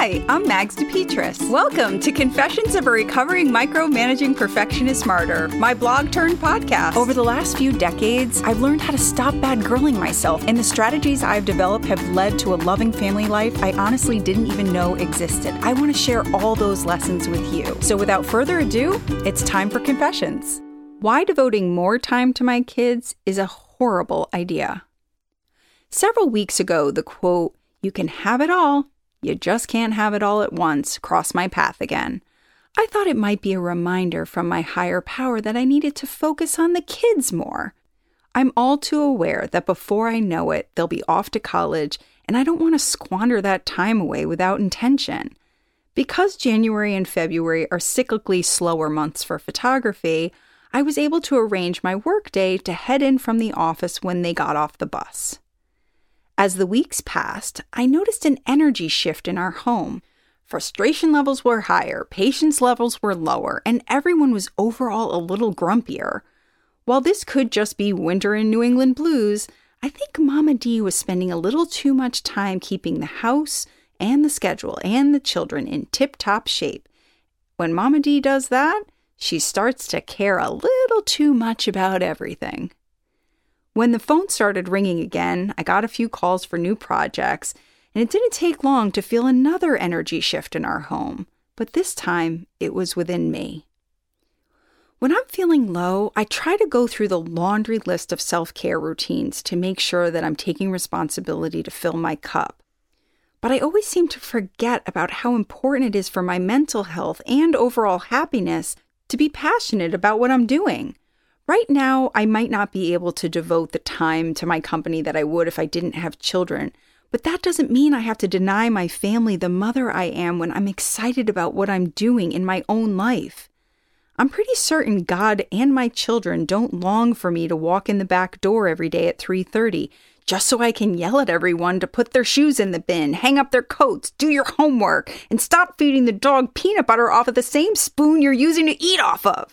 Hi, I'm Mags DePetris. Welcome to Confessions of a Recovering Micromanaging Perfectionist Martyr, my blog turned podcast. Over the last few decades, I've learned how to stop bad girling myself, and the strategies I've developed have led to a loving family life I honestly didn't even know existed. I want to share all those lessons with you. So without further ado, it's time for Confessions. Why devoting more time to my kids is a horrible idea. Several weeks ago, the quote, you can have it all, you just can't have it all at once cross my path again. I thought it might be a reminder from my higher power that I needed to focus on the kids more. I'm all too aware that before I know it, they'll be off to college, and I don't want to squander that time away without intention. Because January and February are cyclically slower months for photography, I was able to arrange my workday to head in from the office when they got off the bus. As the weeks passed, I noticed an energy shift in our home. Frustration levels were higher, patience levels were lower, and everyone was overall a little grumpier. While this could just be winter in New England blues, I think Mama D was spending a little too much time keeping the house and the schedule and the children in tip top shape. When Mama D does that, she starts to care a little too much about everything. When the phone started ringing again, I got a few calls for new projects, and it didn't take long to feel another energy shift in our home, but this time it was within me. When I'm feeling low, I try to go through the laundry list of self care routines to make sure that I'm taking responsibility to fill my cup. But I always seem to forget about how important it is for my mental health and overall happiness to be passionate about what I'm doing. Right now, I might not be able to devote the time to my company that I would if I didn't have children, but that doesn't mean I have to deny my family the mother I am when I'm excited about what I'm doing in my own life. I'm pretty certain God and my children don't long for me to walk in the back door every day at 3:30 just so I can yell at everyone to put their shoes in the bin, hang up their coats, do your homework, and stop feeding the dog peanut butter off of the same spoon you're using to eat off of.